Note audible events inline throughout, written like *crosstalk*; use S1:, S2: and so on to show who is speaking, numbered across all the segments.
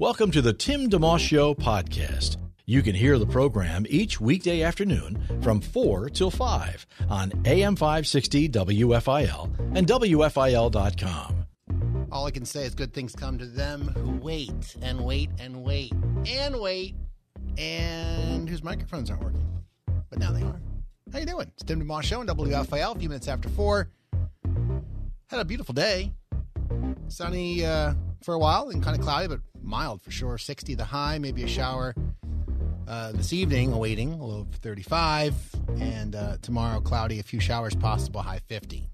S1: Welcome to the Tim DeMoss Show podcast. You can hear the program each weekday afternoon from 4 till 5 on AM 560 WFIL and WFIL.com.
S2: All I can say is good things come to them who wait and wait and wait and wait and whose microphones aren't working. But now they are. How you doing? It's Tim DeMoss Show on WFIL, a few minutes after 4. Had a beautiful day. Sunny uh, for a while and kind of cloudy, but mild for sure. 60 the high, maybe a shower uh, this evening, awaiting a low of 35. And uh, tomorrow, cloudy, a few showers possible, high 50.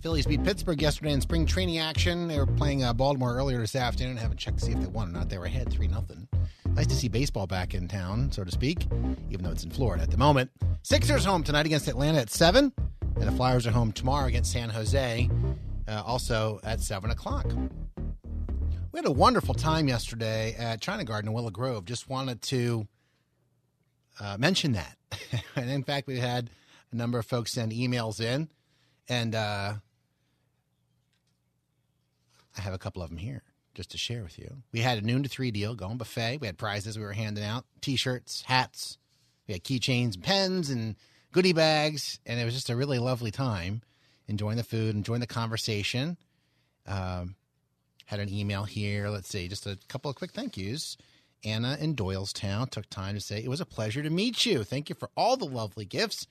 S2: Phillies beat Pittsburgh yesterday in spring training action. They were playing uh, Baltimore earlier this afternoon. I haven't checked to see if they won or not. They were ahead 3 0. Nice to see baseball back in town, so to speak, even though it's in Florida at the moment. Sixers home tonight against Atlanta at 7. And the Flyers are home tomorrow against San Jose, uh, also at 7 o'clock. We had a wonderful time yesterday at China Garden in Willow Grove. Just wanted to uh, mention that. *laughs* and in fact, we had a number of folks send emails in, and uh, I have a couple of them here just to share with you. We had a noon to three deal going buffet. We had prizes we were handing out t shirts, hats, we had keychains and pens and goodie bags. And it was just a really lovely time enjoying the food, enjoying the conversation. Um, had an email here. Let's see, just a couple of quick thank yous. Anna in Doylestown took time to say, It was a pleasure to meet you. Thank you for all the lovely gifts,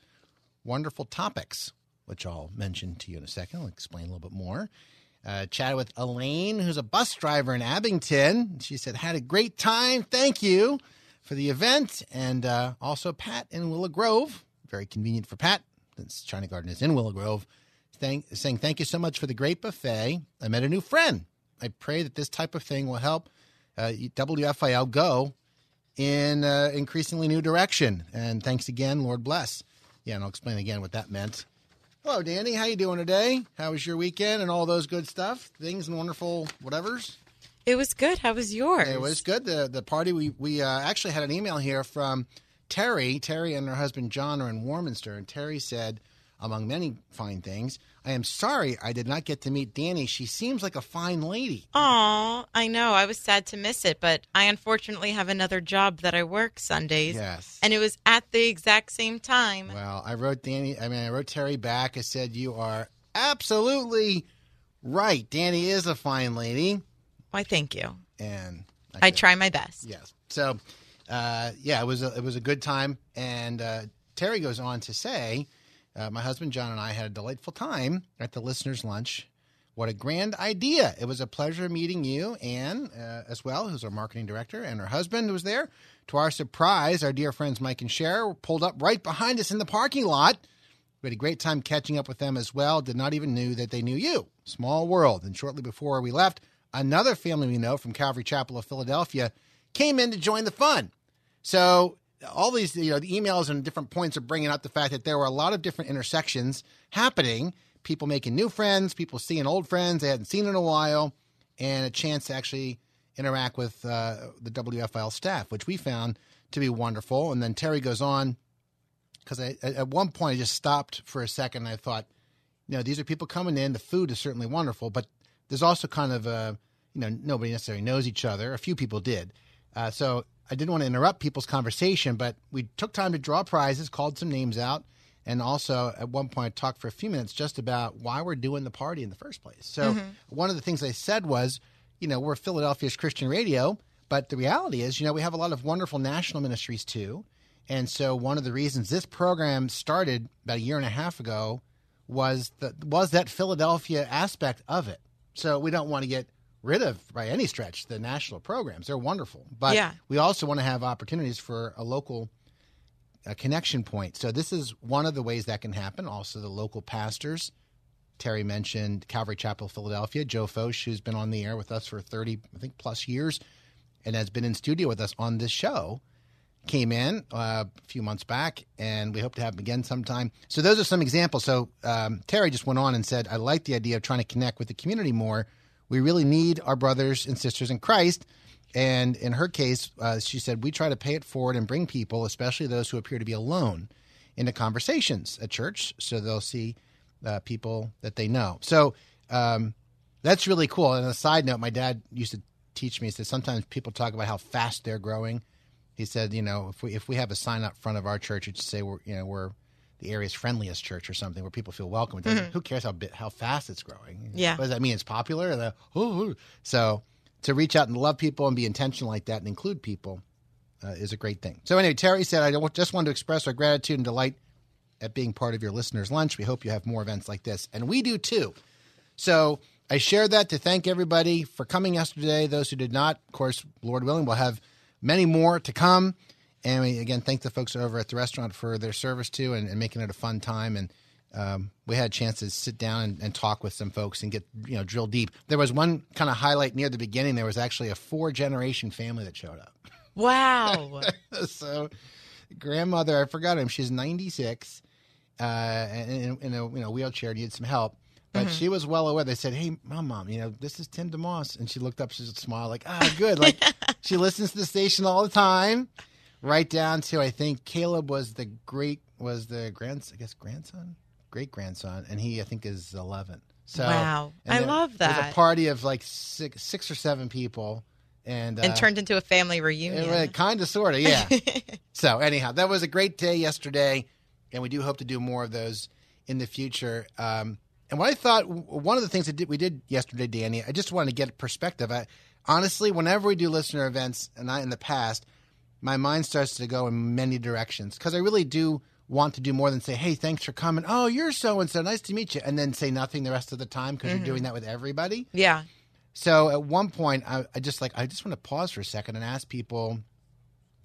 S2: wonderful topics, which I'll mention to you in a second. I'll explain a little bit more. Uh, chatted with Elaine, who's a bus driver in Abington. She said, Had a great time. Thank you for the event. And uh, also Pat in Willow Grove. Very convenient for Pat, since China Garden is in Willow Grove. Thank, saying, Thank you so much for the great buffet. I met a new friend. I pray that this type of thing will help uh, WFIL go in uh, increasingly new direction. And thanks again, Lord bless. Yeah, and I'll explain again what that meant. Hello, Danny. How you doing today? How was your weekend and all those good stuff, things and wonderful whatevers?
S3: It was good. How was yours?
S2: It was good. The the party we we uh, actually had an email here from Terry. Terry and her husband John are in Warminster, and Terry said, among many fine things, I am sorry I did not get to meet Danny. She seems like a fine lady.
S3: Aw, I know. I was sad to miss it, but I unfortunately have another job that I work Sundays.
S2: Yes.
S3: And it was at the exact same time.
S2: Well, I wrote Danny. I mean, I wrote Terry back. I said you are absolutely right. Danny is a fine lady,
S3: Why, thank you.
S2: and
S3: I try my best.
S2: Yes. So, uh, yeah, it was a, it was a good time. And uh, Terry goes on to say, uh, my husband John and I had a delightful time at the listeners' lunch. What a grand idea! It was a pleasure meeting you, Anne, uh, as well, who's our marketing director, and her husband was there. To our surprise, our dear friends Mike and Cher pulled up right behind us in the parking lot. We had a great time catching up with them as well. Did not even knew that they knew you. Small world. And shortly before we left, another family we know from Calvary Chapel of Philadelphia came in to join the fun. So all these, you know, the emails and different points are bringing up the fact that there were a lot of different intersections happening. People making new friends, people seeing old friends they hadn't seen in a while, and a chance to actually interact with uh, the WFIL staff, which we found to be wonderful. And then Terry goes on because at one point I just stopped for a second. And I thought, you know, these are people coming in. The food is certainly wonderful, but there's also kind of a, you know, nobody necessarily knows each other. A few people did. Uh, so I didn't want to interrupt people's conversation, but we took time to draw prizes, called some names out, and also at one point I talked for a few minutes just about why we're doing the party in the first place. So mm-hmm. one of the things I said was, you know, we're Philadelphia's Christian radio, but the reality is, you know, we have a lot of wonderful national ministries too. And so one of the reasons this program started about a year and a half ago was that was that Philadelphia aspect of it. So we don't want to get rid of by any stretch the national programs. They're wonderful, but
S3: Yeah.
S2: we also want to have opportunities for a local a connection point. So this is one of the ways that can happen. Also, the local pastors Terry mentioned Calvary Chapel, Philadelphia. Joe Focht, who's been on the air with us for 30, I think, plus years and has been in studio with us on this show, came in uh, a few months back, and we hope to have him again sometime. So those are some examples. So um, Terry just went on and said, I like the idea of trying to connect with the community more. We really need our brothers and sisters in Christ. And in her case, uh, she said, we try to pay it forward and bring people, especially those who appear to be alone, into conversations at church so they'll see uh, people that they know. So um, that's really cool. And a side note, my dad used to teach me. He said sometimes people talk about how fast they're growing. He said, you know, if we if we have a sign up front of our church, it should say we're you know we're the area's friendliest church or something where people feel welcome. Mm-hmm. Who cares how bit, how fast it's growing?
S3: Yeah.
S2: What does that mean? It's popular. The, oh, so to reach out and love people and be intentional like that and include people uh, is a great thing. So anyway, Terry said, I just wanted to express our gratitude and delight at being part of your listeners' lunch. We hope you have more events like this, and we do too. So I shared that to thank everybody for coming yesterday. Those who did not, of course, Lord willing, we'll have many more to come. And we, again, thank the folks over at the restaurant for their service too and, and making it a fun time. And um, we had a chance to sit down and, and, talk with some folks and get, you know, drill deep. There was one kind of highlight near the beginning. There was actually a four generation family that showed up.
S3: Wow. *laughs*
S2: so, grandmother, I forgot him. She's 96 uh, in, in, a you know wheelchair, needed some help. But mm-hmm. she was well aware. They said, "Hey, mom, mom, you know this is Tim DeMoss," and she looked up. She smiled, like, "Ah, good." Like *laughs* she listens to the station all the time, right down to I think Caleb was the great was the grand I guess grandson, great grandson, and he I think is eleven. So
S3: wow, I love that.
S2: It was a party of like six six or seven people. And,
S3: and uh, turned into a family reunion.
S2: Kind of, sort of, yeah. *laughs* so, anyhow, that was a great day yesterday and we do hope to do more of those in the future. Um, and what I thought, one of the things that did, we did yesterday, Danny, I just wanted to get perspective. I, honestly, whenever we do listener events, and I in the past, my mind starts to go in many directions because I really do want to do more than say, "Hey, thanks for coming." Oh, you're so and so. Nice to meet you, and then say nothing the rest of the time because mm-hmm. you're doing that with everybody.
S3: Yeah.
S2: So at one point, I, I just like I just want to pause for a second and ask people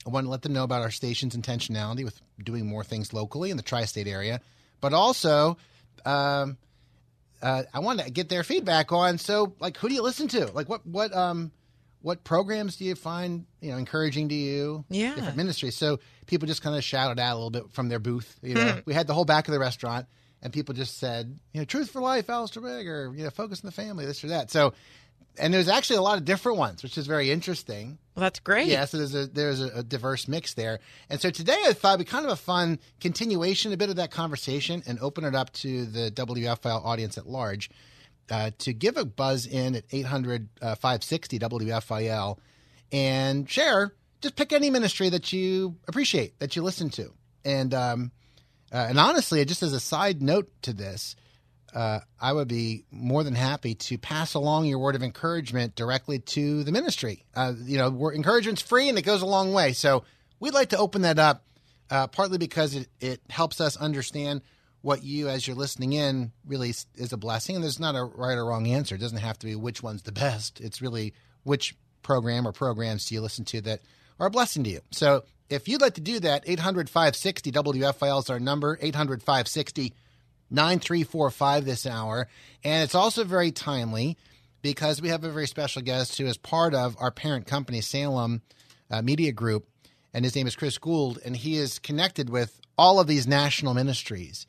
S2: I want to let them know about our station's intentionality with doing more things locally in the tri-state area, but also um, uh, I want to get their feedback on. So, like, who do you listen to? Like, what what um what programs do you find you know encouraging to you?
S3: Yeah,
S2: different ministries. So people just kind of shouted out a little bit from their booth. You know, hmm. we had the whole back of the restaurant, and people just said, you know, Truth for Life, Alistair Begg, or you know, Focus on the Family, this or that. So and there's actually a lot of different ones, which is very interesting.
S3: Well, that's great.
S2: Yeah, so there's a there's a, a, diverse mix there. And so today I thought it'd be kind of a fun continuation, a bit of that conversation, and open it up to the WFIL audience at large uh, to give a buzz in at 800 uh, 560 WFIL and share. Just pick any ministry that you appreciate, that you listen to, and um, uh, and honestly, just as a side note to this uh, I would be more than happy to pass along your word of encouragement directly to the ministry. Uh, you know, encouragement's free and it goes a long way. So we'd like to open that up, uh, partly because it, it helps us understand what you, as you're listening in, really is a blessing. And there's not a right or wrong answer. It doesn't have to be which one's the best. It's really which program or programs do you listen to that are a blessing to you. So if you'd like to do that, 800 560 WFIL is our number, 800 560 9345 this hour. And it's also very timely because we have a very special guest who is part of our parent company, Salem uh, Media Group. And his name is Chris Gould. And he is connected with all of these national ministries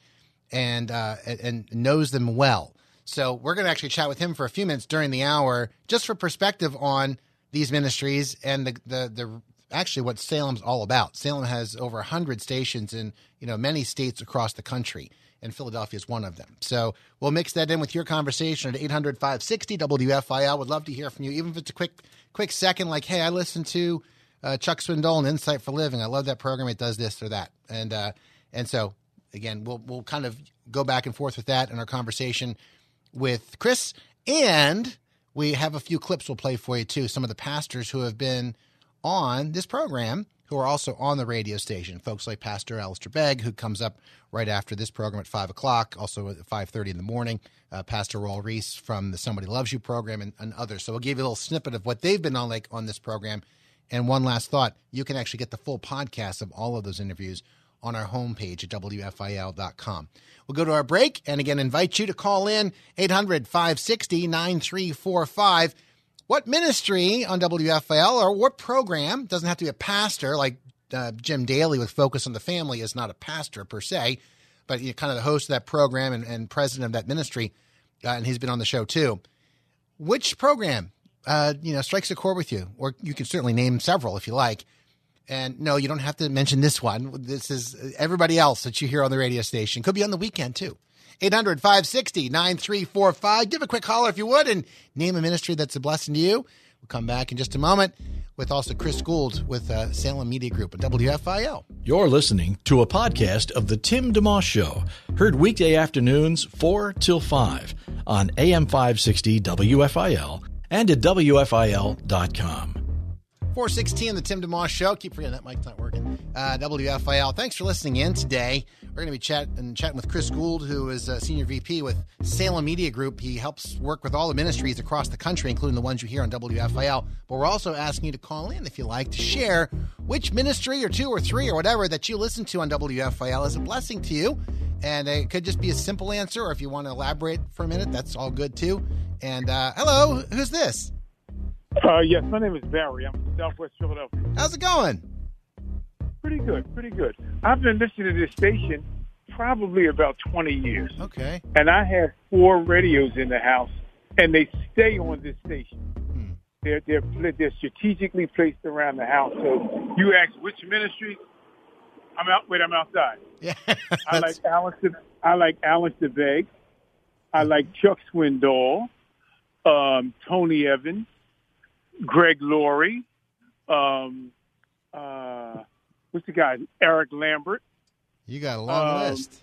S2: and, uh, and knows them well. So we're going to actually chat with him for a few minutes during the hour just for perspective on these ministries and the, the, the actually what Salem's all about. Salem has over 100 stations in, you know, many states across the country and Philadelphia is one of them. So we'll mix that in with your conversation at 800 560 WFIL. Would love to hear from you, even if it's a quick quick second, like, hey, I listened to uh, Chuck Swindoll and Insight for Living. I love that program. It does this or that. And uh, and so again, we'll we'll kind of go back and forth with that in our conversation with Chris. And we have a few clips we'll play for you too. Some of the pastors who have been on this program who are also on the radio station. Folks like Pastor Alistair Begg, who comes up right after this program at five o'clock, also at five thirty in the morning. Uh, Pastor Raul Ries from the Somebody Loves You program, and, and, others. So we'll give you a little snippet of what they've been on like on this program. And one last thought: you can actually get the full podcast of all of those interviews on our homepage at WFIL.com. We'll go to our break and again invite you to call in 800 560 9345. What ministry on WFIL or what program doesn't have to be a pastor like uh, Jim Daly with Focus on the Family is not a pastor per se, but you're kind of the host of that program and, and president of that ministry, uh, and he's been on the show too. Which program, uh, you know, strikes a chord with you, or you can certainly name several if you like. And no, you don't have to mention this one. This is everybody else that you hear on the radio station. Could be on the weekend too. 800 560 9345. Give a quick holler if you would and name a ministry that's a blessing to you. We'll come back in just a moment with also Chris Gould with uh, Salem Media Group at WFIL.
S1: You're listening to a podcast of The Tim DeMoss Show, heard weekday afternoons 4 till 5 on AM 560 WFIL and at WFIL.com.
S2: 416, the Tim DeMoss Show. Keep forgetting that mic's not working. Uh, WFIL. Thanks for listening in today. We're going to be chatting, chatting with Chris Gould, who is a senior VP with Salem Media Group. He helps work with all the ministries across the country, including the ones you hear on WFIL. But we're also asking you to call in if you like to share which ministry or two or three or whatever that you listen to on WFIL is a blessing to you. And it could just be a simple answer, or if you want to elaborate for a minute, that's all good too. And uh, hello, who's this?
S4: Uh, yes, my name is Barry. I'm from Southwest Philadelphia.
S2: How's it going?
S4: Pretty good, pretty good. I've been listening to this station probably about 20 years.
S2: Okay.
S4: And I have four radios in the house, and they stay on this station.
S2: Hmm.
S4: They're, they're, they're strategically placed around the house. So you ask which ministry? I'm out. Wait, I'm outside.
S2: Yeah. *laughs*
S4: I like Alice. I like Alice DeBeg. I like Chuck Swindoll, um, Tony Evans, Greg Laurie. Um, uh, what's the guy? Eric Lambert.
S2: You got a long
S4: Um,
S2: list.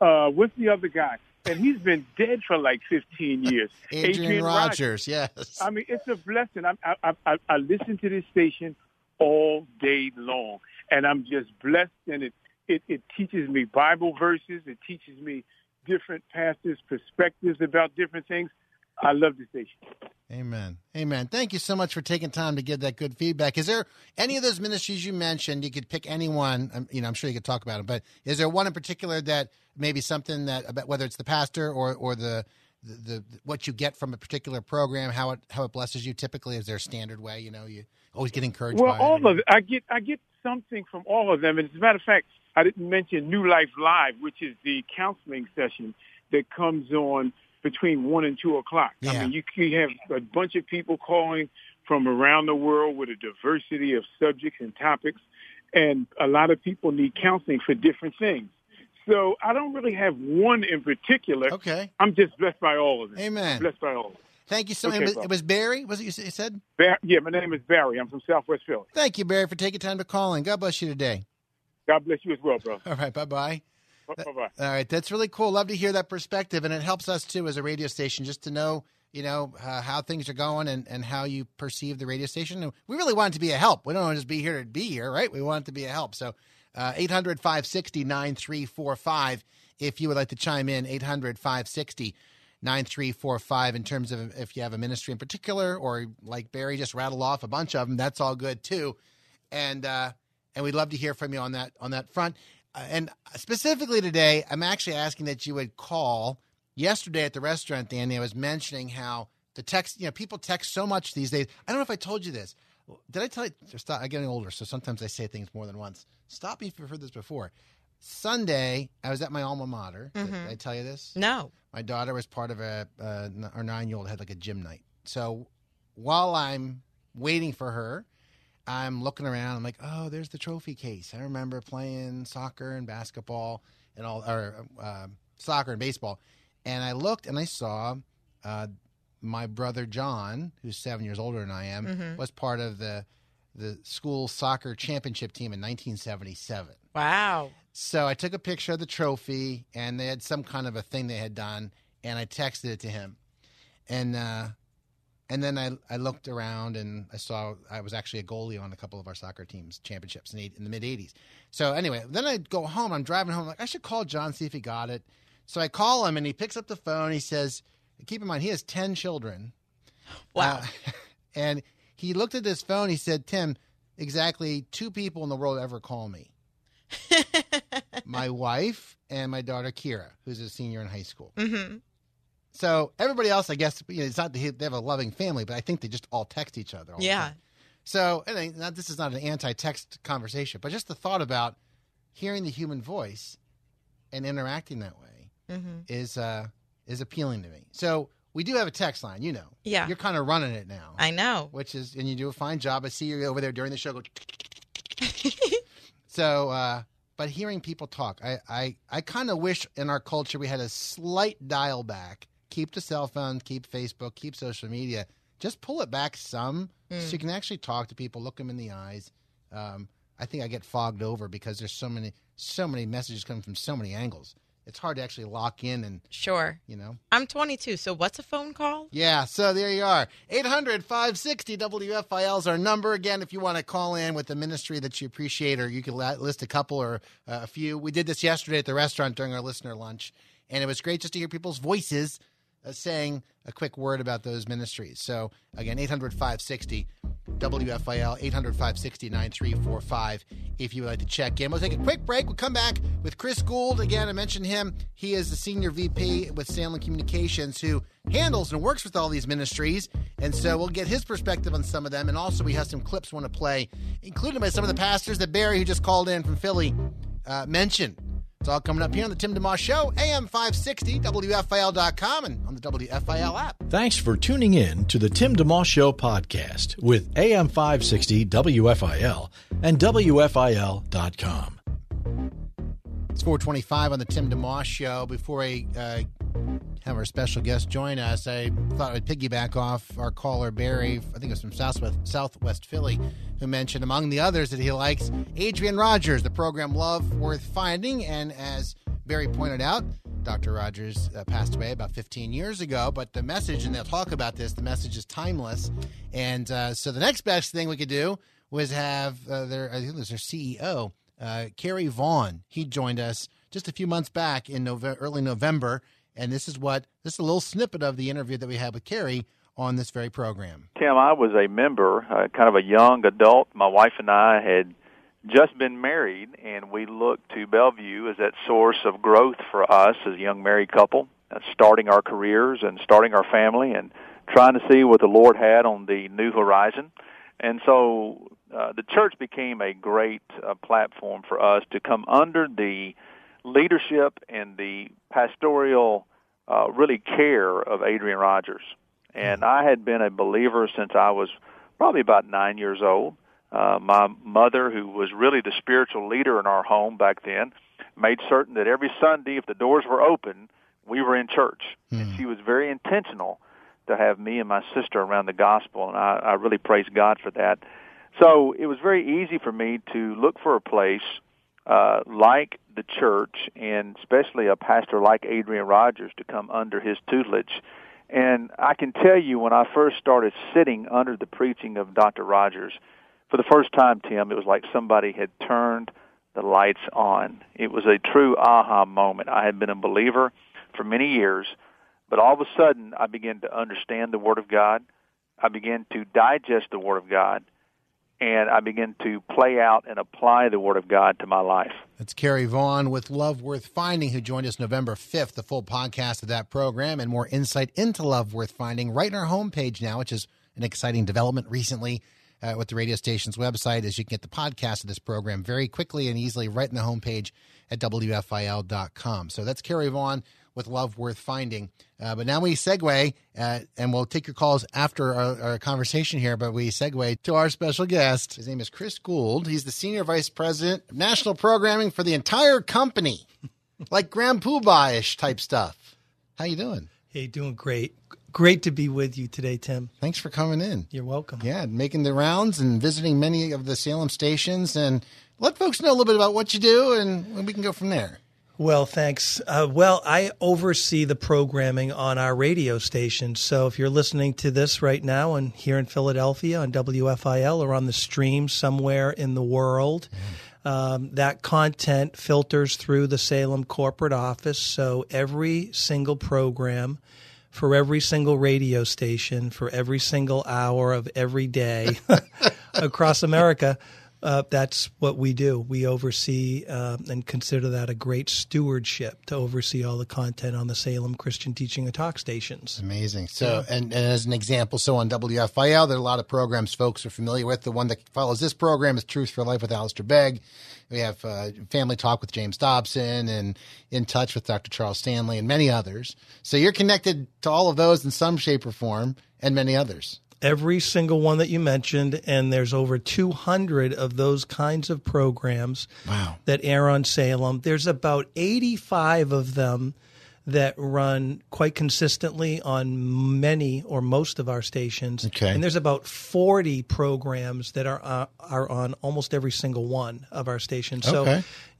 S4: Uh, what's the other guy? And he's been dead for like 15 years. *laughs*
S2: Adrian, Rogers, yes.
S4: I mean, it's a blessing. I, I, I, I listen to this station all day long, and I'm just blessed. And it, it, it teaches me Bible verses. It teaches me different pastors' perspectives about different things. I love the station.
S2: Amen. Amen. Thank you so much for taking time to give that good feedback. Is there any of those ministries you mentioned? You could pick any one. um, You know, I'm sure you could talk about them, but is there one in particular that maybe something that about whether it's the pastor or or the the, the what you get from a particular program, how it how it blesses you? Typically, is there a standard way? You know, you always get encouraged.
S4: Well,
S2: by
S4: all
S2: it.
S4: of it. I get I get something from all of them. And as a matter of fact, I didn't mention New Life Live, which is the counseling session that comes on between one and two o'clock.
S2: Yeah.
S4: I mean, you can have a bunch of people calling from around the world with a diversity of subjects and topics, and a lot of people need counseling for different things. So I don't really have one in particular.
S2: Okay.
S4: I'm just blessed by all of them.
S2: Amen.
S4: Blessed by all of them.
S2: Thank you so much.
S4: Okay,
S2: it, was, it was Barry. Was it you you said?
S4: Bar- yeah, my name is Barry. I'm from Southwest Philly.
S2: Thank you, Barry, for taking time to call in. God bless you today.
S4: God bless you as well, bro.
S2: All right. Bye bye.
S4: Bye bye.
S2: All right, that's really cool. Love to hear that perspective, and it helps us too as a radio station just to know, you know, uh, how things are going and, and how you perceive the radio station. And we really want it to be a help. We don't want to just be here to be here, right? We want it to be a help. So, uh, 800 560 9345 if you would like to chime in, 800 560 9345 in terms of if you have a ministry in particular or like Barry just rattle off a bunch of them, that's all good too. And, uh, and we'd love to hear from you on that on that front. And specifically today, I'm actually asking that you would call. Yesterday at the restaurant, Danny, I was mentioning how the text, you know, people text so much these days. I don't know if I told you this. Did I tell you? Stop, I'm getting older, so sometimes I say things more than once. Stop me if you've heard this before. Sunday, I was at my alma mater. Did- Did I tell you this?
S3: No.
S2: My daughter was part of a, uh, our nine year old had like a gym night. So while I'm waiting for her, I'm looking around. I'm like, oh, there's the trophy case. I remember playing soccer and basketball and all, or uh, soccer and baseball. And I looked and I saw uh, my brother John, who's seven years older than I am, was part of the the school soccer championship team in 1977.
S3: Wow.
S2: So I took a picture of the trophy, and they had some kind of a thing they had done, and I texted it to him, and uh, and then I I looked around and I saw I was actually a goalie on a couple of our soccer teams championships in, the- in the mid '80s. So anyway, then I go home. I'm driving home. like I should call John see if he got it. So I call him, and he picks up the phone. He says, "Keep in mind, he has ten children."
S3: Wow.
S2: Uh, *laughs* and he looked at his phone. He said, "Tim, exactly two people in the world ever call me." *laughs* my wife, and my daughter Kira, who's a senior in high school.
S3: hmm
S2: So everybody else, I guess, you know, it's not they have a loving family, but I think they just all text each other. All the
S3: Yeah.
S2: So, and I, now this is not an anti-text conversation, but just the thought about hearing the human voice and interacting that way
S3: hmm
S2: is uh, is appealing to me. So we do have a text line, you know.
S3: Yeah.
S2: You're kind of running it now,
S3: I know.
S2: which is, and you do a fine job. I see you over there during the show. Go. *laughs* so, uh, but hearing people talk, I, I, I kind of wish in our culture we had a slight dial back. Keep the cell phone, keep Facebook, keep social media. Just pull it back some, so you can actually talk to people, look them in the eyes. Um, I think I get fogged over because there's so many, so many messages coming from so many angles. It's hard to actually lock in and
S3: Sure.
S2: you know.
S3: I'm 22, so what's a phone call?
S2: Yeah, so there you are. 800 560 WFIL is our number. Again, if you want to call in with the ministry that you appreciate, or you can list a couple or uh, a few. We did this yesterday at the restaurant during our listener lunch, and it was great just to hear people's voices saying a quick word about those ministries. So, again, 800 560 WFIL, 800 560 9345 if you would like to check in. We'll take a quick break. We'll come back with Chris Gould. Again, I mentioned him. He is the senior VP with Salem Communications who handles and works with all these ministries. And so we'll get his perspective on some of them. And also, we have some clips we want to play, including by some of the pastors that Barry, who just called in from Philly, uh, mentioned. It's all coming up here on the Tim DeMoss Show, AM 560, WFIL.com, and on the WFIL app.
S1: Thanks for tuning in to the Tim DeMoss Show podcast with AM 560 WFIL and WFIL.com.
S2: It's 425 on the Tim DeMoss Show. Before I uh, have our special guest join us, I thought I'd piggyback off our caller, Barry, I think it was from Southwest, Southwest Philly, who mentioned, among the others that he likes, Adrian Rogers, the program Love Worth Finding. And as Barry pointed out, Dr. Rogers uh, passed away about 15 years ago, but the message, and they'll talk about this, the message is timeless. And uh, so the next best thing we could do was have uh, their, I think it was their CEO, uh, Kerry Vaughn. He joined us just a few months back in Nove- early November, and this is what this is a little snippet of the interview that we had with Kerry on this very program.
S5: Tim, I was a member, uh, kind of a young adult. My wife and I had just been married, and we looked to Bellevue as that source of growth for us as a young married couple, uh, starting our careers and starting our family and trying to see what the Lord had on the new horizon. And so uh, the church became a great uh, platform for us to come under the leadership and the pastoral uh, really care of Adrian Rogers. And I had been a believer since I was probably about nine years old. Uh, my mother, who was really the spiritual leader in our home back then, made certain that every Sunday, if the doors were open, we were in church. And she was very intentional to have me and my sister around the gospel, and I, I really praise God for that. So it was very easy for me to look for a place uh, like the church, and especially a pastor like Adrian Rogers, to come under his tutelage. And I can tell you, when I first started sitting under the preaching of Dr. Rogers, for the first time, Tim, it was like somebody had turned the lights on. It was a true aha moment. I had been a believer for many years, but all of a sudden, I began to understand the Word of God. I began to digest the Word of God, and I begin to play out and apply the Word of God to my life.
S2: That's Kerry Vaughn with Love Worth Finding, who joined us November 5th, the full podcast of that program, and more insight into Love Worth Finding right on our homepage now, which is an exciting development recently uh, with the radio station's website, as you can get the podcast of this program very quickly and easily right in the homepage at WFIL.com. So that's Kerry Vaughn with Love Worth Finding. Uh, but now we segue, uh, and we'll take your calls after our, our conversation here, but we segue to our special guest. His name is Chris Gould. He's the Senior Vice President of National Programming for the entire company, *laughs* like grand Poobah-ish type stuff. How you doing?
S6: Hey, doing great. Great to be with you today, Tim.
S2: Thanks for coming in.
S6: You're welcome.
S2: Yeah, making the rounds and visiting many of the Salem stations, and let folks know a little bit about what you do, and we can go from there.
S6: Well, thanks. Uh, well, I oversee the programming on our radio station. So if you're listening to this right now and here in Philadelphia on WFIL or on the stream somewhere in the world, um, that content filters through the Salem corporate office. So every single program for every single radio station for every single hour of every day *laughs* across America uh, that's what we do. We oversee uh, and consider that a great stewardship to oversee all the content on the Salem Christian Teaching and Talk stations.
S2: Amazing. So, and, and as an example, so on WFIL, there are a lot of programs folks are familiar with. The one that follows this program is Truth for Life with Alistair Begg. We have uh, Family Talk with James Dobson and In Touch with Dr. Charles Stanley and many others. So you're connected to all of those in some shape or form and many others.
S6: Every single one that you mentioned, and there's over 200 of those kinds of programs
S2: Wow.
S6: that air on Salem. There's about 85 of them that run quite consistently on many or most of our stations.
S2: Okay.
S6: And there's about 40 programs that are uh, are on almost every single one of our stations. So,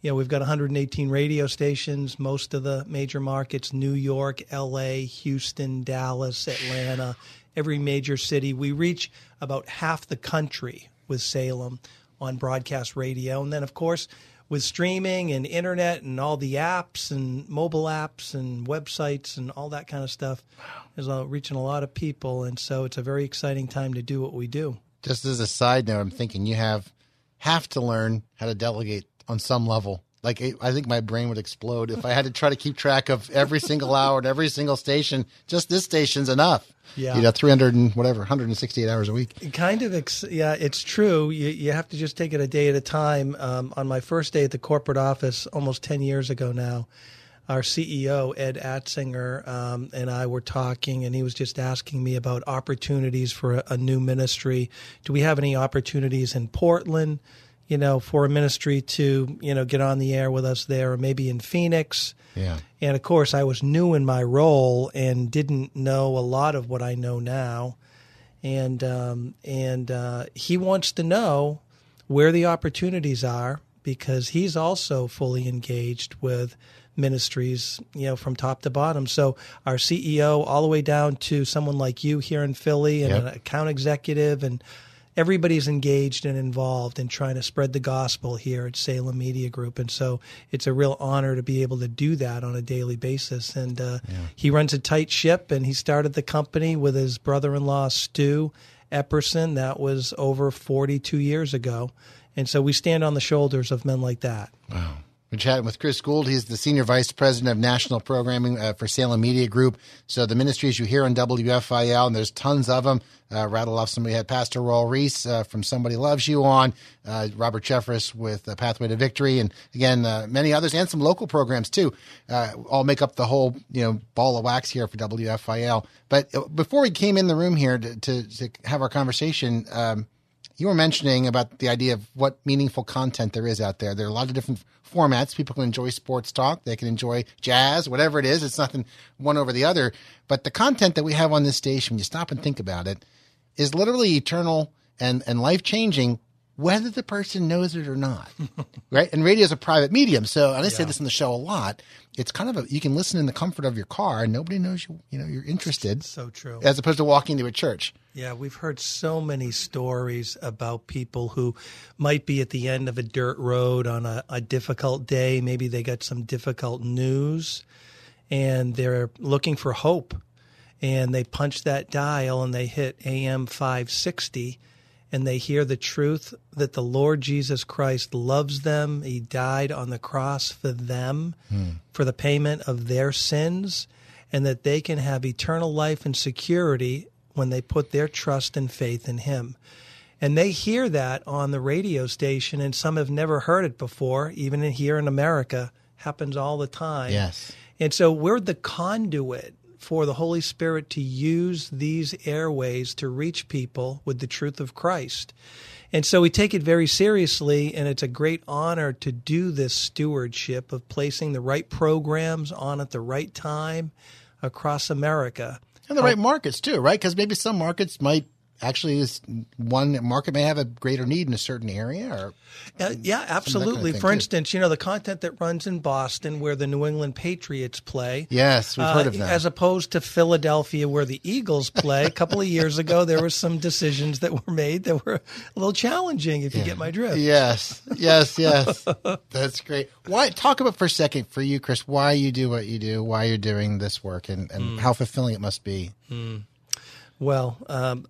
S6: you know, we've got 118 radio stations, most of the major markets, New York, LA, Houston, Dallas, Atlanta, every major city. We reach about half the country with Salem on broadcast radio. And then, of course, with streaming and internet and all the apps and mobile apps and websites and all that kind of stuff, is reaching a lot of people. And so it's a very exciting time to do what we do.
S2: Just as a side note, I'm thinking you have have to learn how to delegate on some level. Like I think my brain would explode if I had to try to keep track of every single *laughs* hour and every single station. Just this station's enough.
S6: Yeah.
S2: you know, 300 and whatever, 168 hours a week.
S6: Kind of, ex- yeah, it's true. You, you have to just take it a day at a time. Um, on my first day at the corporate office, almost 10 years ago now, our CEO, Ed Atsinger, um, and I were talking, and he was just asking me about opportunities for a, a new ministry. Do we have any opportunities in Portland, you know, for a ministry to, you know, get on the air with us there, or maybe in Phoenix?
S2: Yeah.
S6: And of course, I was new in my role and didn't know a lot of what I know now. And um, and uh, he wants to know where the opportunities are because he's also fully engaged with ministries, you know, from top to bottom. So our CEO, all the way down to someone like you here in Philly, and
S2: Yep.
S6: an account executive, and everybody's engaged and involved in trying to spread the gospel here at Salem Media Group. And so it's a real honor to be able to do that on a daily basis. And uh, he runs a tight ship, and he started the company with his brother-in-law Stu Epperson. That was over 42 years ago. And so we stand on the shoulders of men like that.
S2: We're chatting with Chris Gould. He's the Senior Vice President of National Programming uh, for Salem Media Group. So the ministries you hear on WFIL, and there's tons of them. Uh, rattle off some. We had Pastor Raul Ries uh, from Somebody Loves You on, uh, Robert Jeffress with Pathway to Victory, and again, uh, many others, and some local programs too. Uh, all make up the whole, you know, ball of wax here for WFIL. But before we came in the room here to, to, to have our conversation, um, you were mentioning about the idea of what meaningful content there is out there. There are a lot of different formats. People can enjoy sports talk, they can enjoy jazz, whatever it is. It's nothing one over the other. But the content that we have on this station, when you stop and think about it, is literally eternal and, and life changing, whether the person knows it or not. *laughs* right? And radio is a private medium. So, and I say this in the show a lot. It's kind of a, you can listen in the comfort of your car and nobody knows you, you know, you're interested
S6: So true.
S2: as opposed to walking to a church.
S6: Yeah, we've heard so many stories about people who might be at the end of a dirt road on a, a difficult day. Maybe they got some difficult news and they're looking for hope. And they punch that dial and they hit AM 560 and they hear the truth that the Lord Jesus Christ loves them. He died on the cross for them, hmm. for the payment of their sins, and that they can have eternal life and security when they put their trust and faith in Him. And they hear that on the radio station, and some have never heard it before, even here in America. Happens all the time.
S2: Yes.
S6: And so we're the conduit for the Holy Spirit to use these airways to reach people with the truth of Christ. And so we take it very seriously, and it's a great honor to do this stewardship of placing the right programs on at the right time across America.
S2: And the right oh. markets too, right? Because maybe some markets might actually is one market may have a greater need in a certain area or
S6: Uh, yeah, absolutely.
S2: thing,
S6: For
S2: too.
S6: instance, you know, the content that runs in Boston where the New England Patriots play.
S2: Yes, we've heard of that.
S6: As opposed to Philadelphia where the Eagles play. a couple of years ago, there were some decisions that were made that were a little challenging, if you get my drift.
S2: Yes, yes, yes. *laughs* That's great. Why talk about for a second for you, Chris, why you do what you do, why you're doing this work and, and
S6: Hmm.
S2: how fulfilling it must be.
S6: Well, um,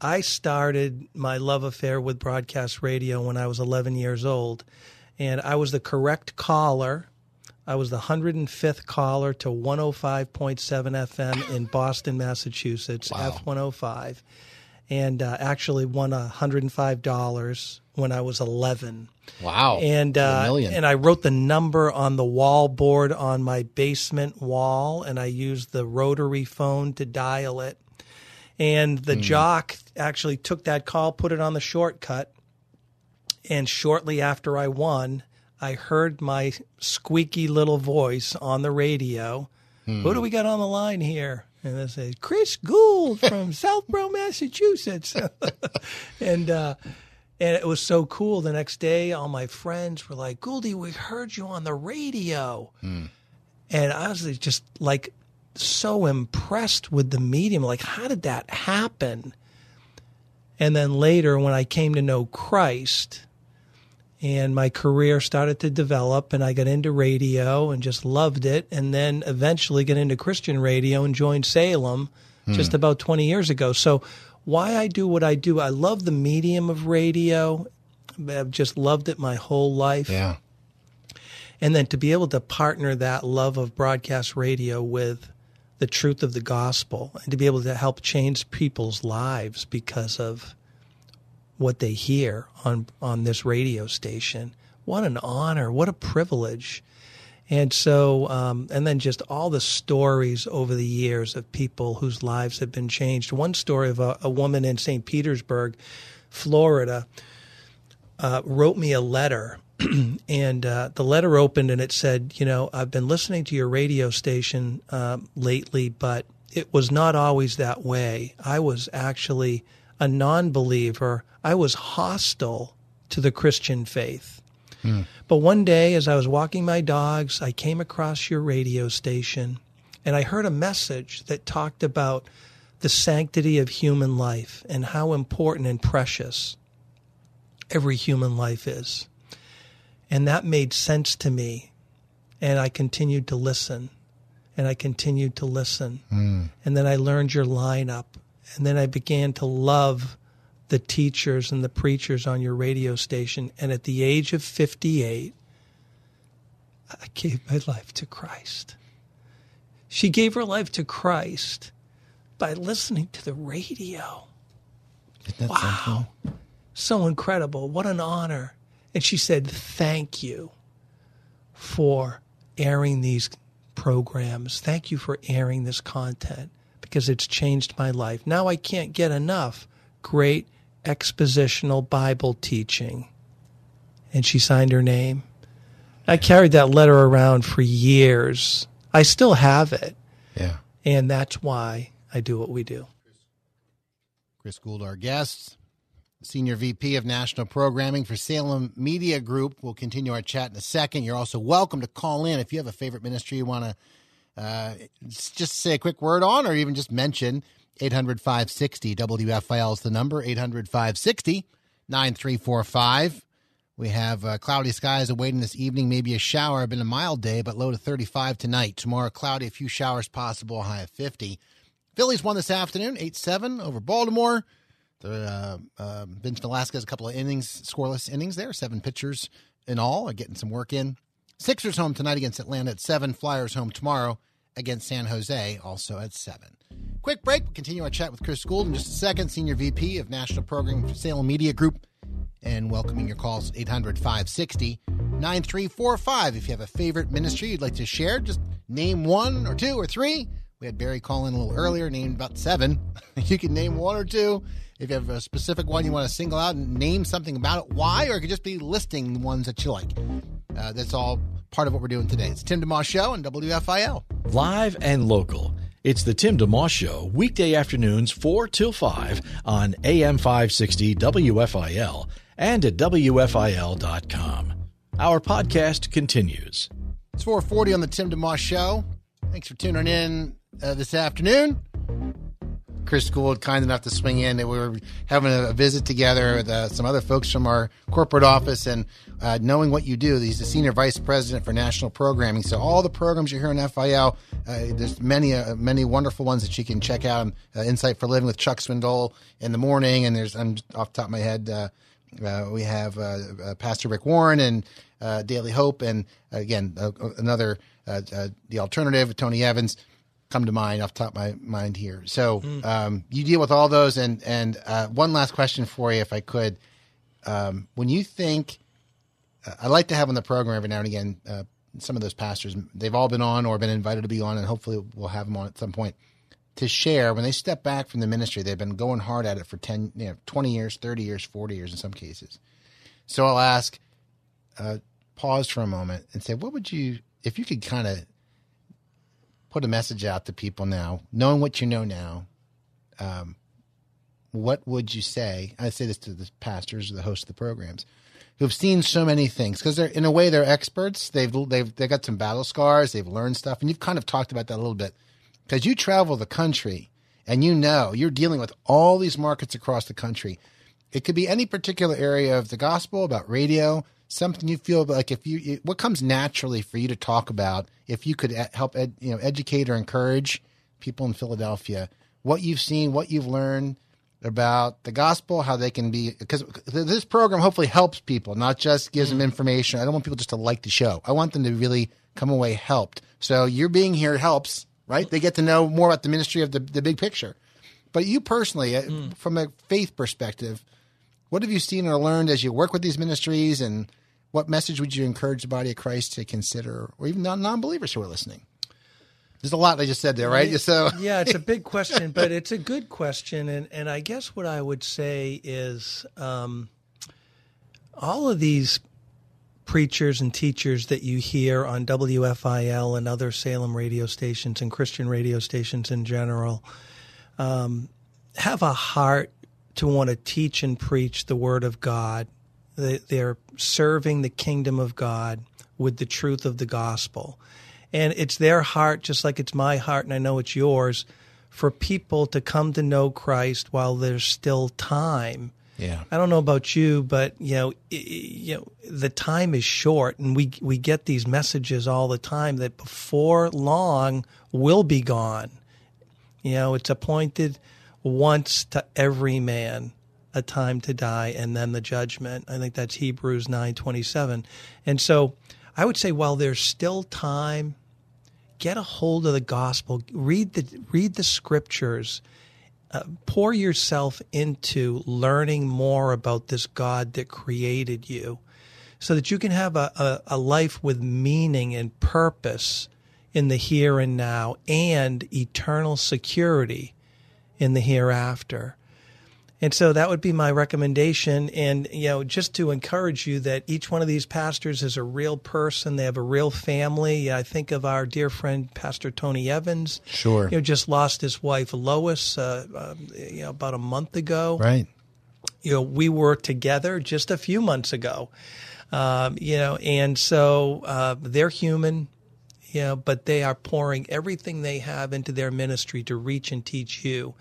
S6: I started my love affair with broadcast radio when I was 11 years old, and I was the correct caller. I was the 105th caller to 105.7 FM in Boston, Massachusetts, wow. F105, and uh, actually won $105 when I was 11.
S2: Wow.
S6: And uh,
S2: million.
S6: and I wrote the number on the wall board on my basement wall, and I used the rotary phone to dial it. And the hmm. jock actually took that call, put it on the shortcut, and shortly after I won, I heard my squeaky little voice on the radio. Hmm. Who do we got on the line here? And they say Chris Gould from *laughs* Southborough, Massachusetts. *laughs* and uh, and it was so cool. The next day, all my friends were like, "Gouldy, we heard you on the radio," hmm. and I was just like so impressed with the medium. Like, how did that happen? And then later, when I came to know Christ, and my career started to develop, and I got into radio and just loved it, and then eventually got into Christian radio and joined Salem hmm. just about 20 years ago. So, why I do what I do, I love the medium of radio. I've just loved it my whole life.
S2: Yeah.
S6: And then to be able to partner that love of broadcast radio with the truth of the gospel and to be able to help change people's lives because of what they hear on, on this radio station. What an honor. What a privilege. And so, um, and then just all the stories over the years of people whose lives have been changed. One story of a, a woman in St. Petersburg, Florida, uh, wrote me a letter. *clears throat* and uh, the letter opened and it said, You know, I've been listening to your radio station uh, lately, but it was not always that way. I was actually a non believer, I was hostile to the Christian faith. But one day, as I was walking my dogs, I came across your radio station and I heard a message that talked about the sanctity of human life and how important and precious every human life is. And that made sense to me. And I continued to listen and I continued to listen. And then I learned your lineup. And then I began to love the teachers and the preachers on your radio station. And at the age of 58, I gave my life to Christ. She gave her life to Christ by listening to the radio. Wow. So incredible. What an honor. And she said, Thank you for airing these programs. Thank you for airing this content because it's changed my life. Now I can't get enough great expositional Bible teaching. And she signed her name. I carried that letter around for years. I still have it.
S2: Yeah.
S6: And that's why I do what we do.
S2: Chris Gould, our guest, Senior VP of National Programming for Salem Media Group. We'll continue our chat in a second. You're also welcome to call in if you have a favorite ministry you want to uh, just say a quick word on or even just mention. 800 560 WFIL is the number, 800 560 9345. We have uh, cloudy skies awaiting this evening, maybe a shower. Been a mild day, but low to 35 tonight. Tomorrow, cloudy, a few showers possible, high of 50. Phillies won this afternoon, 8 7 over Baltimore. Uh, uh, Vince Velasquez, a couple of innings, scoreless innings there, seven pitchers in all, are getting some work in. Sixers home tonight against Atlanta at 7. Flyers home tomorrow against San Jose, also at 7. Quick break. We'll continue our chat with Chris Gould in just a second, Senior VP of National Programming for Salem Media Group, and welcoming your calls 800 560 9345. If you have a favorite ministry you'd like to share, just name one or two or three. We had Barry call in a little earlier, named about seven. *laughs* you can name one or two. If you have a specific one you want to single out and name something about it, why, or it could just be listing the ones that you like. Uh, that's all part of what we're doing today. It's Tim DeMoss Show on WFIL.
S1: Live and local. It's the Tim DeMoss Show, weekday afternoons 4 till 5 on AM 560 WFIL and at WFIL.com. Our podcast continues.
S2: It's 440 on the Tim DeMoss Show. Thanks for tuning in uh, this afternoon. Chris Gould kind enough to swing in. We were having a, visit together with uh, some other folks from our corporate office, and uh, knowing what you do, he's the senior vice president for national programming. So all the programs you hear in FIL, uh, there's many uh, many wonderful ones that you can check out. Uh, Insight for Living with Chuck Swindoll in the morning, and there's I'm off the top of my head. Uh, we have Pastor Rick Warren and Daily Hope, and again another the alternative, with Tony Evans come to mind off the top of my mind here. So mm. um, you deal with all those, and and uh, one last question for you, if I could. Um, when you think, uh, I like to have on the program every now and again uh, some of those pastors. They've all been on or been invited to be on, and hopefully we'll have them on at some point to share when they step back from the ministry. They've been going hard at it for 10, you know, 20 years, 30 years, 40 years in some cases. So I'll ask, uh, pause for a moment and say, what would you, if you could kind of put a message out to people now, knowing what you know now, um, what would you say? I say this to the pastors, or the hosts of the programs, who've seen so many things because they're in a way they're experts. They've they've they got some battle scars. They've learned stuff, and you've kind of talked about that a little bit because you travel the country and you know you're dealing with all these markets across the country. It could be any particular area of the gospel about radio, something you feel like if you what comes naturally for you to talk about if you could help ed, you know educate or encourage people in Philadelphia what you've seen what you've learned about the gospel how they can be because this program hopefully helps people not just gives them mm. information. I don't want people just to like the show. I want them to really come away helped. So your being here helps right? They get to know more about the ministry of the, the big picture. But you personally uh, mm. from a faith perspective what have you seen or learned as you work with these ministries, and what message would you encourage the body of Christ to consider, or even non believers who are listening? There's a lot I just said there, right? So *laughs*
S6: yeah, it's a big question, but it's a good question, and and I guess what I would say is um, all of these preachers and teachers that you hear on WFIL and other Salem radio stations and Christian radio stations in general um, have a heart to want to teach and preach the Word of God. They're serving the kingdom of God with the truth of the gospel. And it's their heart, just like it's my heart, and I know it's yours, for people to come to know Christ while there's still time.
S2: Yeah.
S6: I don't know about you, but you know, you know, the time is short, and we we get these messages all the time that before long we'll be gone. You know, it's appointed once to every man a time to die and then the judgment. I think that's Hebrews 9:27. And so I would say while there's still time, get a hold of the gospel, read the read the scriptures. Uh, pour yourself into learning more about this God that created you so that you can have a, a, a life with meaning and purpose in the here and now and eternal security in the hereafter. And so that would be my recommendation. And, you know, just to encourage you that each one of these pastors is a real person. They have a real family. I think of our dear friend, Pastor Tony Evans.
S2: Sure.
S6: You know, just lost his wife, Lois, uh, uh, you know, about a month ago.
S2: Right.
S6: You know, we were together just a few months ago. Um, you know, and so uh, they're human you know, but they are pouring everything they have into their ministry to reach and teach you.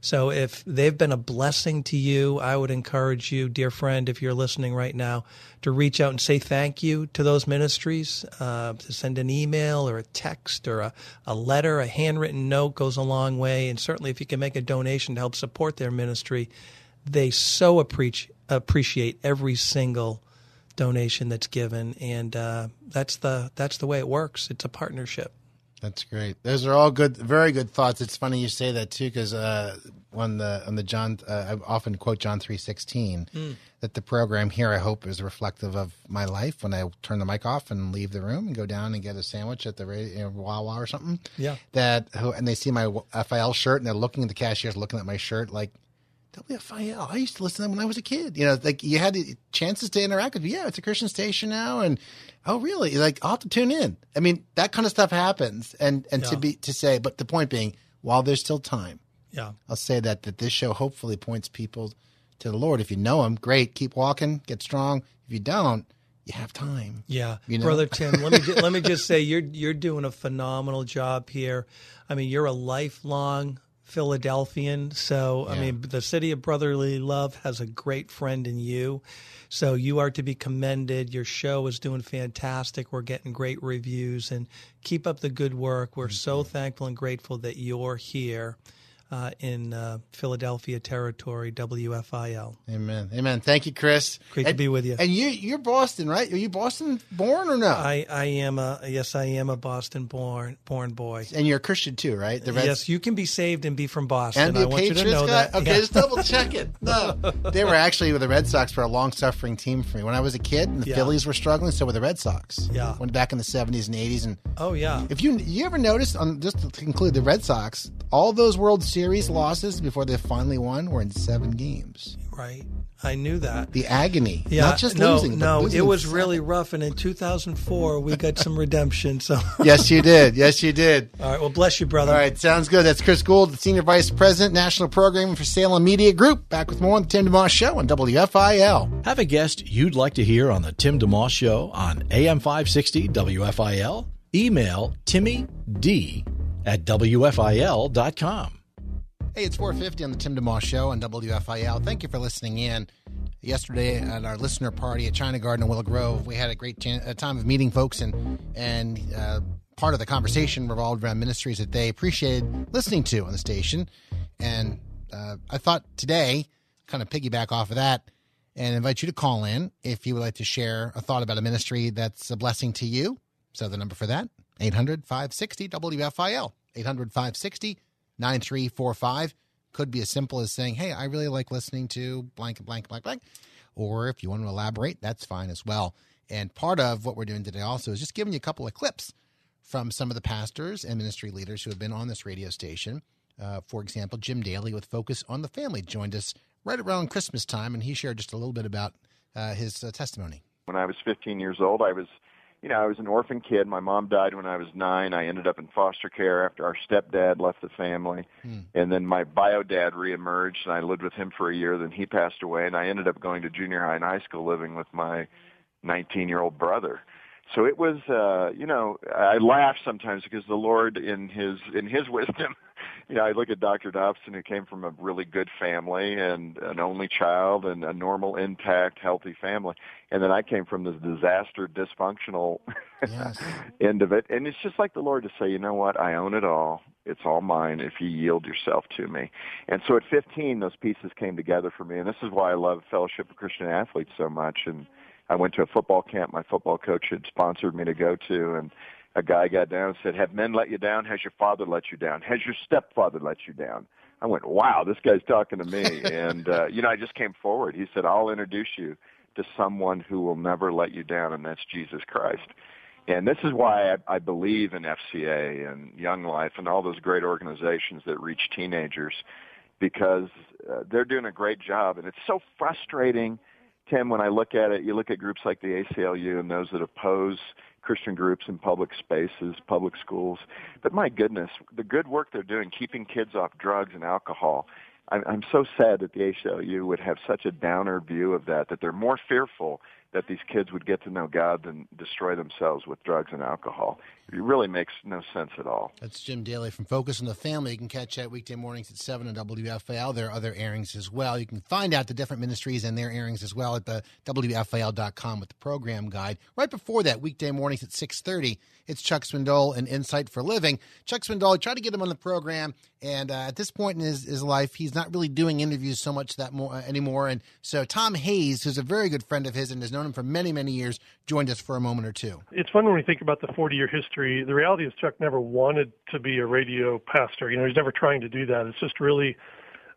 S6: So if they've been a blessing to you, I would encourage you, dear friend, if you're listening right now, to reach out and say thank you to those ministries, uh, to send an email or a text or a, a letter, a handwritten note goes a long way. And certainly if you can make a donation to help support their ministry, they so appreciate appreciate every single donation that's given, and uh, that's the that's the way it works. It's a partnership.
S2: That's great. Those are all good, very good thoughts. It's funny you say that too, because uh, on the on the John, uh, I often quote John three sixteen mm. that the program here, I hope, is reflective of my life when I turn the mic off and leave the room and go down and get a sandwich at the you know, Wawa or something.
S6: Yeah.
S2: That and they see my FIL shirt and they're looking at the cashiers, looking at my shirt, like WFIL. Oh, I used to listen to them when I was a kid. You know, like you had chances to interact with. Yeah, it's a Christian station now, and oh, really? Like I'll have to tune in. I mean, that kind of stuff happens, and and yeah. to be to say, but the point being, while there's still time,
S6: yeah,
S2: I'll say that that this show hopefully points people to the Lord. If you know Him, great, keep walking, get strong. If you don't, you have time.
S6: Yeah,
S2: you know?
S6: brother *laughs* Tim. Let me ju- let me just say you're you're doing a phenomenal job here. I mean, you're a lifelong Philadelphian. So, I mean, the city of brotherly love has a great friend in you. So, you are to be commended. Your show is doing fantastic. We're getting great reviews and keep up the good work. We're so thankful and grateful that you're here uh, in uh, Philadelphia territory, WFIL.
S2: Amen. Amen. Thank you, Chris.
S6: Great to be with you.
S2: And you, you're Boston, right? Are you Boston born or no?
S6: I, I am a yes, I am a Boston born born boy.
S2: and you're a Christian too, right?
S6: Yes, you can be saved and be from Boston.
S2: and be
S6: I
S2: a
S6: want you to know
S2: guy.
S6: that.
S2: Okay,
S6: Yeah.
S2: just double check it. No, *laughs* they were actually with the Red Sox for a long suffering team for me when I was a kid. And the
S6: Yeah.
S2: Phillies were struggling, so were the Red Sox.
S6: Yeah.
S2: went back in the '70s and '80s, and
S6: Oh yeah.
S2: if you you ever noticed on just to conclude the Red Sox, all those World Series losses before they finally won were in seven games.
S6: Right. I knew that.
S2: The agony,
S6: Yeah,
S2: not just
S6: no,
S2: losing. but
S6: no,
S2: losing
S6: it was
S2: in
S6: really rough. And in 2004, we got some redemption. So, *laughs*
S2: Yes, you did. Yes, you did.
S6: all right. Well, bless you, brother.
S2: All right, sounds good. That's Chris Gould, the Senior Vice President, National Programming for Salem Media Group. Back with more on the Tim DeMoss Show on WFIL.
S1: Have a guest you'd like to hear on the Tim DeMoss Show on AM 560 WFIL? Email Timmy D at WFIL.com.
S2: Hey, it's 450 on the Tim DeMoss Show on WFIL. Thank you for listening in. Yesterday at our listener party at China Garden in Willow Grove, we had a great time of meeting folks, and and uh, part of the conversation revolved around ministries that they appreciated listening to on the station. And uh, I thought today, kind of piggyback off of that, and invite you to call in if you would like to share a thought about a ministry that's a blessing to you. So the number for that, 800 560 WFIL, 800 560 9345. Could be as simple as saying, hey, I really like listening to blank, blank, blank, blank. Or if you want to elaborate, that's fine as well. And part of what we're doing today also is just giving you a couple of clips from some of the pastors and ministry leaders who have been on this radio station. Uh, for example, Jim Daly with Focus on the Family joined us right around Christmas time, and he shared just a little bit about uh, his uh, testimony.
S7: when I was 15 years old. I was, you know, I was an orphan kid. My mom died when I was nine. I ended up in foster care after our stepdad left the family, and then my bio dad reemerged, and I lived with him for a year. Then he passed away, and I ended up going to junior high and high school, living with my 19-year-old brother. So it was, uh, you know, I laugh sometimes because the Lord, in His in His *laughs* wisdom, you know, I look at Dr. Dobson, who came from a really good family and an only child and a normal, intact, healthy family, and then I came from this disaster, dysfunctional
S2: Yes. *laughs*
S7: end of it. And it's just like the Lord to say, you know what, I own it all. It's all mine if you yield yourself to me. And so at 15, those pieces came together for me. And this is why I love Fellowship of Christian Athletes so much. And I went to a football camp my football coach had sponsored me to go to. And a guy got down and said, have men let you down? Has your father let you down? Has your stepfather let you down? I went, wow, this guy's talking to me. *laughs* and, uh, you know, I just came forward. He said, I'll introduce you to someone who will never let you down, and that's Jesus Christ. And this is why I, I believe in FCA and Young Life and all those great organizations that reach teenagers because uh, they're doing a great job. And it's so frustrating, Tim, when I look at it. You look at groups like the ACLU and those that oppose Christian groups in public spaces, public schools. But my goodness, the good work they're doing, keeping kids off drugs and alcohol. I'm, I'm so sad that the ACLU would have such a downer view of that, that they're more fearful that these kids would get to know God and destroy themselves with drugs and alcohol. It really makes no sense at all.
S2: That's Jim Daly from Focus on the Family. You can catch that weekday mornings at 7 on WFIL. There are other airings as well. You can find out the different ministries and their airings as well at the WFIL.com with the program guide. Right before that, weekday mornings at 6.30, it's Chuck Swindoll and Insight for Living. Chuck Swindoll, try to get him on the program. And uh, at this point in his, his life, he's not really doing interviews so much that more uh, anymore. And so Tom Hayes, who's a very good friend of his and has known him for many, many years, joined us for a moment or two.
S8: It's fun when we think about the 40 year history. The reality is, Chuck never wanted to be a radio pastor. You know, he's never trying to do that. It's just really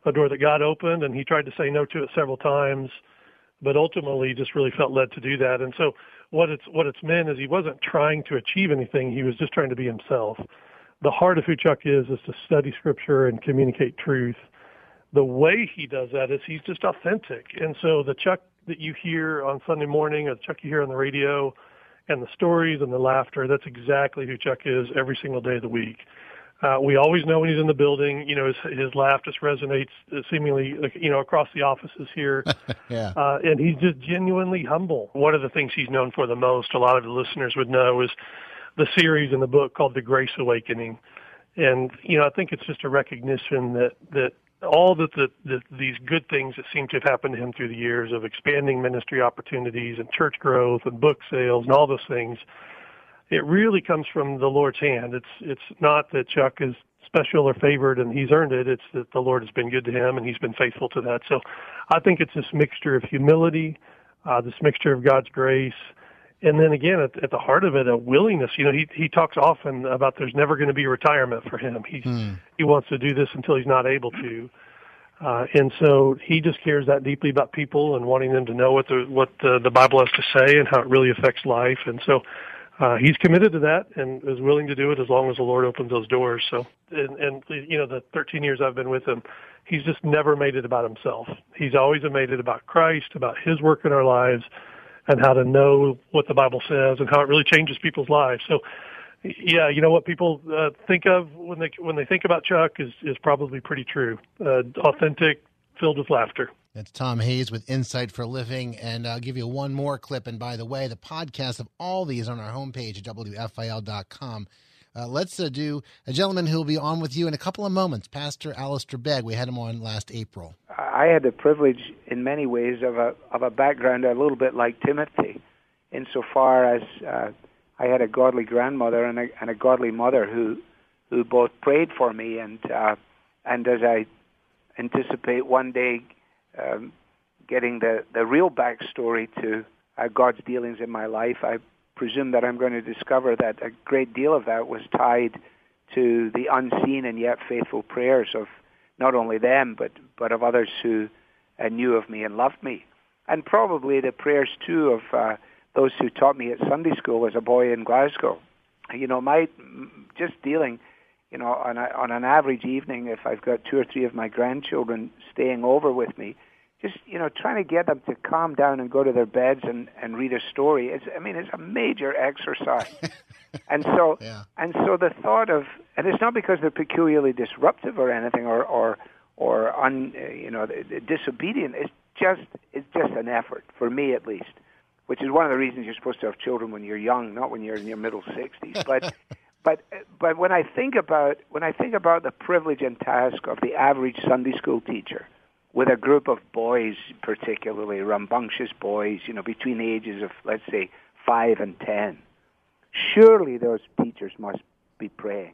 S8: a door that God opened, and he tried to say no to it several times, but ultimately just really felt led to do that. And so, what it's what it's meant is he wasn't trying to achieve anything. He was just trying to be himself. The heart of who Chuck is is to study Scripture and communicate truth. The way he does that is he's just authentic. And so the Chuck that you hear on Sunday morning, or the Chuck you hear on the radio, and the stories and the laughter, that's exactly who Chuck is every single day of the week. Uh, we always know when he's in the building. You know, his, his laugh just resonates seemingly, you know, across the offices here. *laughs*
S2: Yeah.
S8: Uh, and he's just genuinely humble. One of the things he's known for the most, a lot of the listeners would know, is the series in the book called The Grace Awakening. And you know, I think it's just a recognition that that all that the, the these good things that seem to have happened to him through the years of expanding ministry opportunities and church growth and book sales and all those things, it really comes from the Lord's hand. It's it's not that Chuck is special or favored and he's earned it. It's that the Lord has been good to him and he's been faithful to that. So I think it's this mixture of humility, uh, this mixture of God's grace, and then again at, at the heart of it, a willingness. You know, he he talks often about there's never going to be retirement for him. He's mm. he wants to do this until he's not able to. Uh, and so he just cares that deeply about people and wanting them to know what the what the, the Bible has to say and how it really affects life. And so uh, he's committed to that and is willing to do it as long as the Lord opens those doors. So, and, and you know, the 13 years I've been with him, he's just never made it about himself. He's always made it about Christ, about His work in our lives, and how to know what the Bible says and how it really changes people's lives. So, yeah, you know what people uh, think of when they when they think about Chuck is is probably pretty true. Uh, authentic, filled with laughter.
S2: That's Tom Hayes with Insight for Living. And I'll give you one more clip. And by the way, the podcast of all these on our homepage at WFIL.com. Uh, let's uh, do a gentleman who will be on with you in a couple of moments, Pastor Alistair Begg. We had him on last April.
S9: I had the privilege, in many ways, of a of a background a little bit like Timothy, insofar as uh, I had a godly grandmother and a, and a godly mother who who both prayed for me, and uh, and as I anticipate one day um, getting the, the real backstory to uh, God's dealings in my life, I presume that I'm going to discover that a great deal of that was tied to the unseen and yet faithful prayers of not only them, but, but of others who uh, knew of me and loved me. And probably the prayers, too, of uh, those who taught me at Sunday school as a boy in Glasgow. You know, my just dealing, you know, on, a, on an average evening, if I've got two or three of my grandchildren staying over with me, just you know trying to get them to calm down and go to their beds and and read a story it's i mean it's a major exercise. *laughs* And so yeah. and so the thought of and it's not because they're peculiarly disruptive or anything or or or un you know disobedient. It's just it's just an effort for me at least which is one of the reasons you're supposed to have children when you're young not when you're in your middle 60s but *laughs* but but when i think about when i think about the privilege and task of the average sunday school teacher with a group of boys, particularly rambunctious boys, you know, between the ages of, let's say, five and ten, surely those teachers must be praying,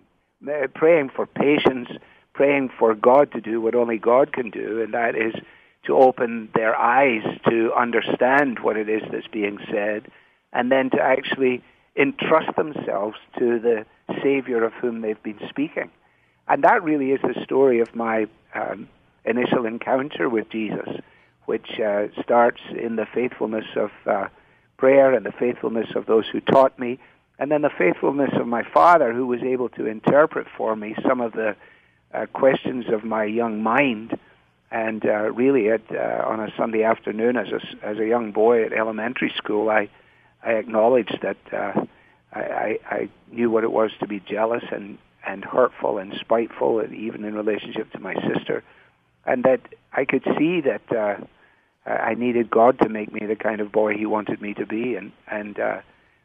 S9: praying for patience, praying for God to do what only God can do, and that is to open their eyes to understand what it is that's being said, and then to actually entrust themselves to the Savior of whom they've been speaking. And that really is the story of my um, initial encounter with Jesus, which uh, starts in the faithfulness of uh, prayer and the faithfulness of those who taught me, and then the faithfulness of my father, who was able to interpret for me some of the uh, questions of my young mind. And uh, really, at, uh, on a Sunday afternoon, as a, as a young boy at elementary school, I, I acknowledged that uh, I, I, knew what it was to be jealous and, and hurtful and spiteful, and even in relationship to my sister and that I could see that uh, I needed God to make me the kind of boy He wanted me to be, and and uh,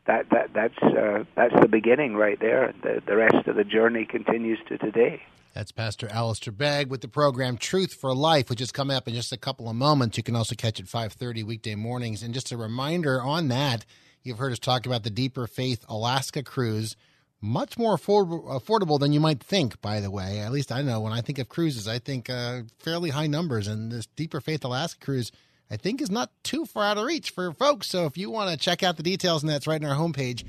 S9: that that that's uh, that's the beginning right there. The the rest of the journey continues to today.
S2: That's Pastor Alistair Begg with the program Truth for Life, which is coming up in just a couple of moments. You can also catch it 5:30 weekday mornings. And just a reminder on that, you've heard us talk about the Deeper Faith Alaska cruise much more affordable, affordable than you might think, by the way. At least I know when I think of cruises, I think uh, fairly high numbers. And this Deeper Faith Alaska cruise, I think, is not too far out of reach for folks. So if you want to check out the details, and that's right on our homepage,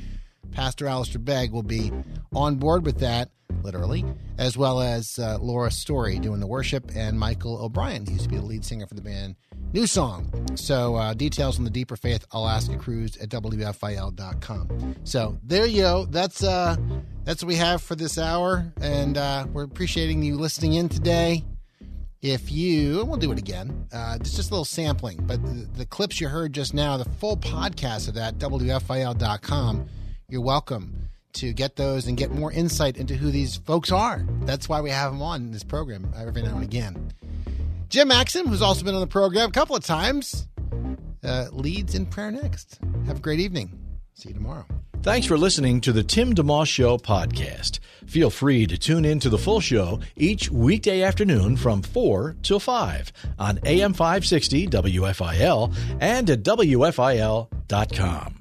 S2: Pastor Alistair Begg will be on board with that, literally, as well as uh, Laura Story doing the worship, and Michael O'Brien, who used to be the lead singer for the band New Song. So uh, details on the Deeper Faith Alaska cruise at WFIL.com. So there you go. That's uh, that's what we have for this hour, and uh, we're appreciating you listening in today. If you, we'll do it again. Uh, it's just a little sampling, but the, the clips you heard just now, the full podcast of that, WFIL.com you're welcome to get those and get more insight into who these folks are. That's why we have them on this program every now and again. Jim Maxim, who's also been on the program a couple of times, uh, leads in prayer next. Have a great evening. See you tomorrow.
S1: Thanks for listening to the Tim DeMoss Show podcast. Feel free to tune in to the full show each weekday afternoon from 4 till 5 on AM 560 WFIL and at WFIL.com.